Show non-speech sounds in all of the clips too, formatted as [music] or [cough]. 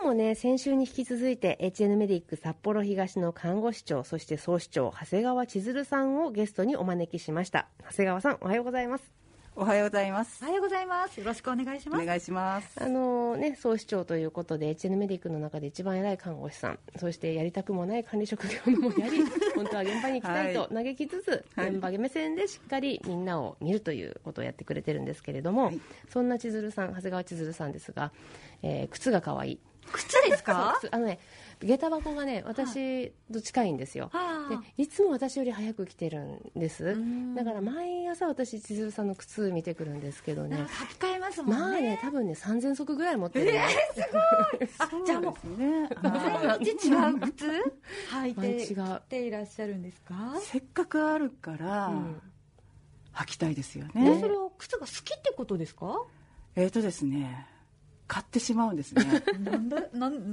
日もね先週に引き続いて HN メディック札幌東の看護師長そして総市長長谷川千鶴さんをゲストにお招きしました。長谷川さんおはようございます。おはようございます。おはようございます。よろしくお願いします。お願いします。あのね総市長ということで HN メディックの中で一番偉い看護師さん。そしてやりたくもない管理職業もやり [laughs] 本当は現場に行きたいと嘆きつつ、はい、現場目線でしっかりみんなを見るということをやってくれてるんですけれども、はい、そんな千鶴さん長谷川千鶴さんですが、えー、靴が可愛い靴ですか？[laughs] あのね下駄箱がね私と近いんですよ、はあ、でいつも私より早く来てるんです。だから毎朝私千鶴さんの靴見てくるんですけどね。履き替えますもんね。まあね多分ね3000足ぐらい持ってる、ね、えー、[laughs] すごい。あじゃあもうね毎日違う靴履いてていらっしゃるんですか？せっかくあるから、うん、履きたいですよね。それは靴が好きってことですか？えっ、ー、とですね買ってしまうんですね。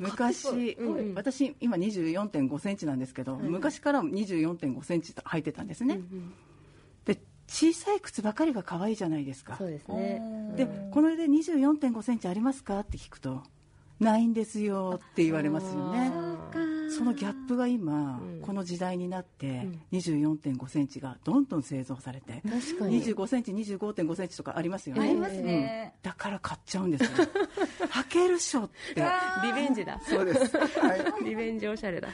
昔、うん、私今2 4 5センチなんですけど、うん、昔から2 4 5センチ履いてたんですね、うんうん、で小さい靴ばかりが可愛いじゃないですか。そうですね。でこの間2 4 5センチありますか？って聞くとないんですよって言われますよねそのギャップが今、うん、この時代になって2 4 5センチがどんどん製造されて確かに。25センチ25.5センチとかありますよね。ありますね、うん、だから買っちゃうんですよ。[laughs] 履けるっしょって。リベンジだ。そうです、はい、[laughs] リベンジおしゃれだ。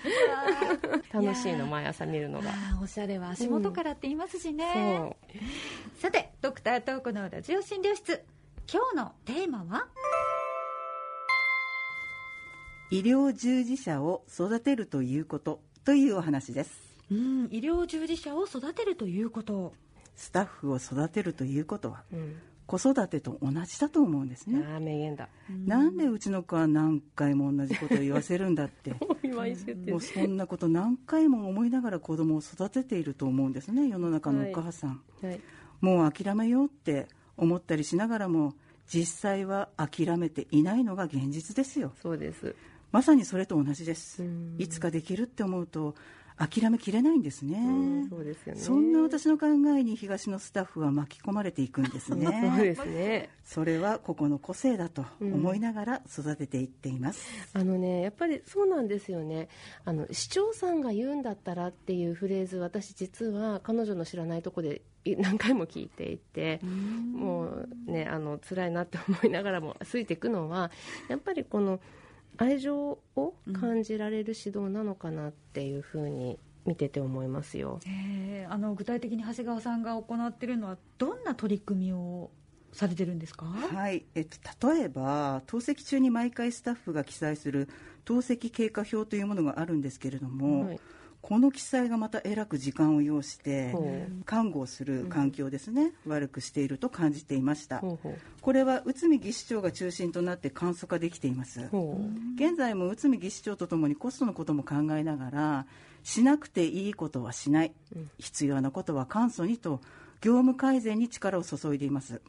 楽しいの毎朝見るのが。おしゃれは足元からって言いますしね、うん、さてドクタートークのラジオ診療室今日のテーマは？医療従事者を育てるということというお話です。うん医療従事者を育てるということ。スタッフを育てるということは、うん、子育てと同じだと思うんですね。ああ名言だ。なんでうちの子は何回も同じことを言わせるんだって。[laughs] もうそんなこと何回も思いながら子供を育てていると思うんですね世の中のお母さん、はいはい、もう諦めようって思ったりしながらも実際は諦めていないのが現実ですよ。そうですまさにそれと同じです。いつかできるって思うと諦めきれないんですね。そうですよね。そんな私の考えに東のスタッフは巻き込まれていくんですね。[laughs] そうですね。それは個々の個性だと思いながら育てていっています、うん、あのねやっぱりそうなんですよね。あの市長さんが言うんだったらっていうフレーズ私実は彼女の知らないとこで [laughs] 何回も聞いていてもうねあの辛いなって思いながらもついていくのはやっぱりこの愛情を感じられる指導なのかなっていうふうに見てて思いますよ、えー、あの具体的に長谷川さんが行っているのはどんな取り組みをされてるんですか、はい。えっと、例えば透析中に毎回スタッフが記載する透析経過表というものがあるんですけれども、はいこの記載がまたえらく時間を要して看護をする環境ですね、うん、悪くしていると感じていました。これは内海技師長が中心となって簡素化できています。現在も内海技師長とともにコストのことも考えながらしなくていいことはしない、うん、必要なことは簡素にと業務改善に力を注いでいます。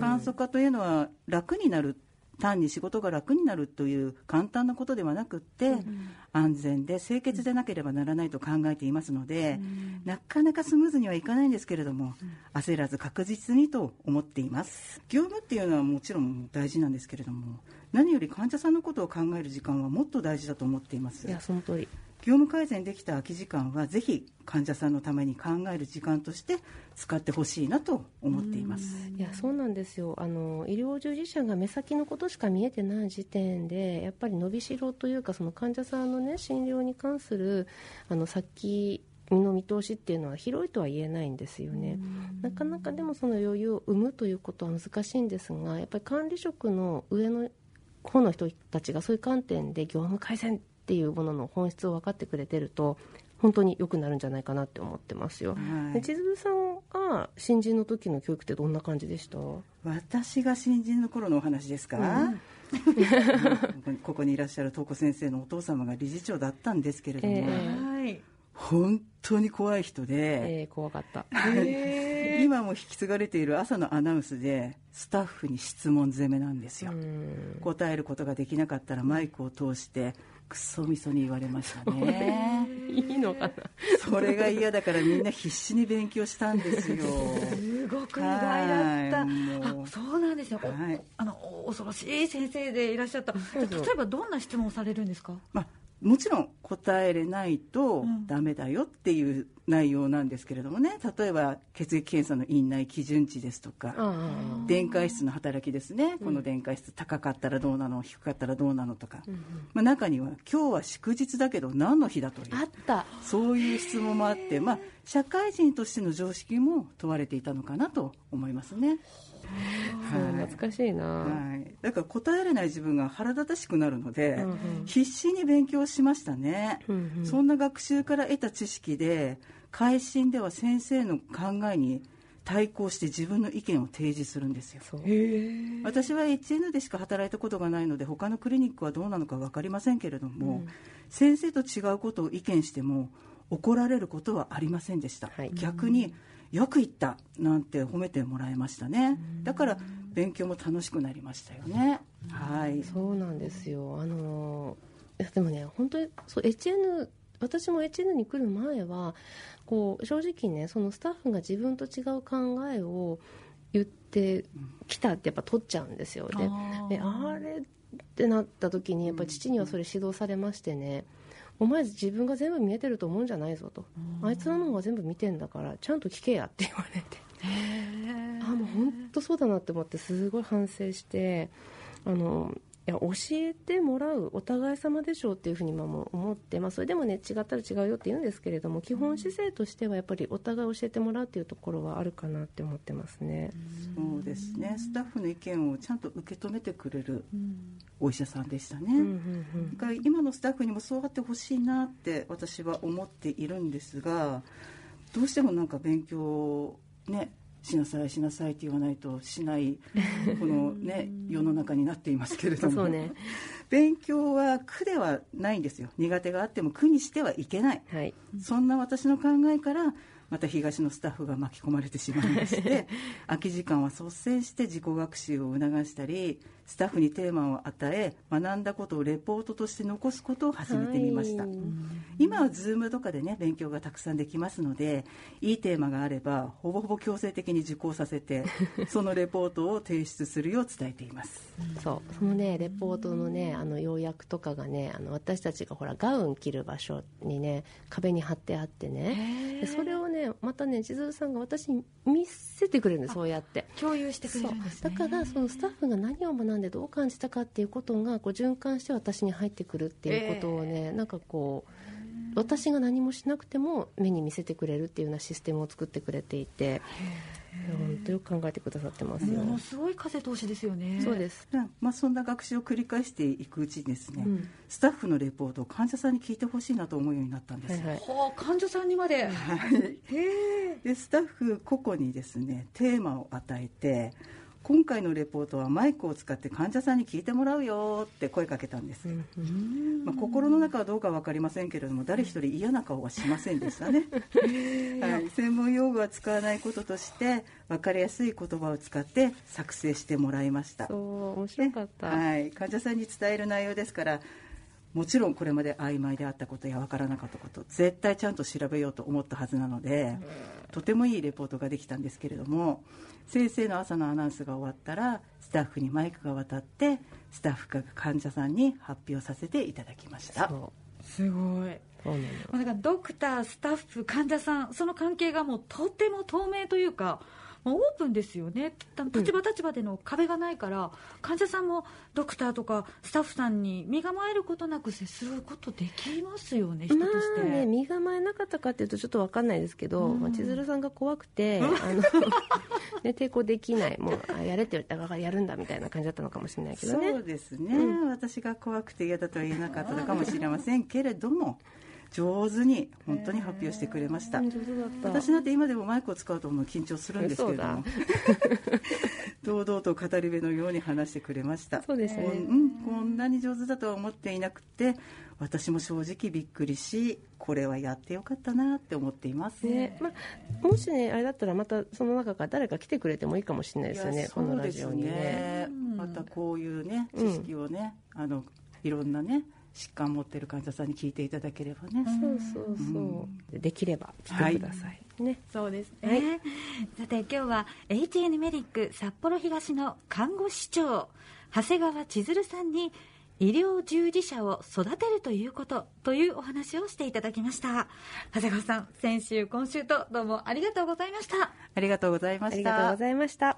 簡素化というのは楽になる単に仕事が楽になるという簡単なことではなくって、うん、安全で清潔でなければならないと考えていますので、うん、なかなかスムーズにはいかないんですけれども、うん、焦らず確実にと思っています。業務っていうのはもちろん大事なんですけれども何より患者さんのことを考える時間はもっと大事だと思っています。いやその通り業務改善できた空き時間はぜひ患者さんのために考える時間として使ってほしいなと思っています。いやそうなんですよ。あの医療従事者が目先のことしか見えてない時点でやっぱり伸びしろというかその患者さんの、ね、診療に関するあの先の見通しっていうのは広いとは言えないんですよね。なかなかでもその余裕を生むということは難しいんですがやっぱり管理職の上の方の人たちがそういう観点で業務改善っていうものの本質を分かってくれてると本当に良くなるんじゃないかなって思ってますよ。はい、千鶴さんが新人の時の教育ってどんな感じでした？私が新人の頃のお話ですか、うん、[laughs] ここにいらっしゃる東子先生のお父様が理事長だったんですけれども、えー、本当に怖い人で、えー、怖かった、[laughs] 今も引き継がれている朝のアナウンスでスタッフに質問攻めなんですよ。答えることができなかったらマイクを通してクソみそに言われましたね。いいのかな？それが嫌だからみんな必死に勉強したんですよ。すごく意外だった。あそうなんですよ、はい、あの恐ろしい先生でいらっしゃった。例えばどんな質問をされるんですか、まあ、もちろん答えれないとダメだよっていう内容なんですけれどもね、例えば血液検査の院内基準値ですとか電解質の働きですね、この電解質高かったらどうなの？低かったらどうなのとか、まあ、中には今日は祝日だけど何の日だというあった。そういう質問もあって、まあ、社会人としての常識も問われていたのかなと思いますね。はい、懐かしいな、はい、だから答えれない自分が腹立たしくなるので、うんうん、必死に勉強しましたね、うんうん、そんな学習から得た知識で会心では先生の考えに対抗して自分の意見を提示するんですよ。私は HN でしか働いたことがないので他のクリニックはどうなのか分かりませんけれども、うん、先生と違うことを意見しても怒られることはありませんでした、はい、逆に、うんよく言ったなんて褒めてもらいましたね。だから勉強も楽しくなりましたよね。はい。そうなんですよ。あのでもね本当にそう HN 私も HN に来る前はこう正直ねそのスタッフが自分と違う考えを言ってきたってやっぱ取っちゃうんですよ。であれってなった時にやっぱ父にはそれ指導されましてね、うんお前自分が全部見えてると思うんじゃないぞと、あいつらの方が全部見てんだからちゃんと聞けやって言われて。あもう本当そうだなって思ってすごい反省して。あのいや教えてもらうお互い様でしょうっていうふうに今も思って、まあ、それでもね違ったら違うよって言うんですけれども基本姿勢としてはやっぱりお互い教えてもらうっていうところはあるかなって思ってますね。そうですね。スタッフの意見をちゃんと受け止めてくれるお医者さんでしたね、うんうんうん、今のスタッフにもそうあってほしいなって私は思っているんですがどうしてもなんか勉強ねしなさいしなさいって言わないとしないこのね [laughs] 世の中になっていますけれども、ね、勉強は苦ではないんですよ。苦手があっても苦にしてはいけない、はい、そんな私の考えからまた東のスタッフが巻き込まれてしまいまして [laughs] 空き時間は率先して自己学習を促したりスタッフにテーマを与え学んだことをレポートとして残すことを始めてみました、はい、今は Zoom とかでね勉強がたくさんできますのでいいテーマがあればほぼほぼ強制的に受講させて [laughs] そのレポートを提出するよう伝えています。そう。そのねレポートのねあの要約とかがねあの私たちがほらガウン着る場所にね壁に貼ってあってね。でそれをねまたね千鶴さんが私に見せてくれるんですそうやって。共有してくれるんです、ね、だからそのスタッフが何を学んでどう感じたかっていうことがこう循環して私に入ってくるっていうことをね、えー、なんかこう私が何もしなくても目に見せてくれるっていうようなシステムを作ってくれていて本当よく考えてくださってますよ。ものすごい風通しですよね。そうです、まあ、そんな学習を繰り返していくうちにですね、うん、スタッフのレポートを患者さんに聞いてほしいなと思うようになったんです。よ、はいはい、患者さんにまで、はい、でスタッフ個々にですねテーマを与えて今回のレポートはマイクを使って患者さんに聞いてもらうよって声かけたんです、まあ、心の中はどうか分かりませんけれども誰一人嫌な顔はしませんでしたね、はい、専門用語は使わないこととして分かりやすい言葉を使って作成してもらいました。そう面白かった、はい、患者さんに伝える内容ですからもちろんこれまで曖昧であったことや分からなかったこと絶対ちゃんと調べようと思ったはずなのでとてもいいレポートができたんですけれども先生の朝のアナウンスが終わったらスタッフにマイクが渡ってスタッフが患者さんに発表させていただきました。すごい。だからドクタースタッフ患者さんその関係がもうとても透明というかオープンですよね。立場立場での壁がないから、うん、患者さんもドクターとかスタッフさんに身構えることなく接することできますよね人として、まあね、身構えなかったかっていうとちょっと分かんないですけど、うん、千鶴さんが怖くて、[laughs] あのね、抵抗できない。もうやれって言ったからやるんだみたいな感じだったのかもしれないけどね。そうですね、うん、私が怖くて嫌だとは言えなかったのかもしれませんけれども上手に本当に発表してくれました、私なんて今でもマイクを使うともう緊張するんですけれども。[laughs] [laughs] 堂々と語り部のように話してくれました。そうですね、うん、こんなに上手だとは思っていなくて私も正直びっくりしこれはやってよかったなって思っています、ねまあ、もしねあれだったらまたその中から誰か来てくれてもいいかもしれないですよねこのラジオにね、またこういうね知識をね、うん、あのいろんなね疾患を持っている患者さんに聞いていただければね、そうそうそう、できれば来てください、はい、ねそうですね、はい、さて今日は HN メディック札幌東の看護師長長谷川千鶴さんに医療従事者を育てるということというお話をしていただきました。長谷川さん先週今週とどうもありがとうございました。ありがとうございました。ありがとうございました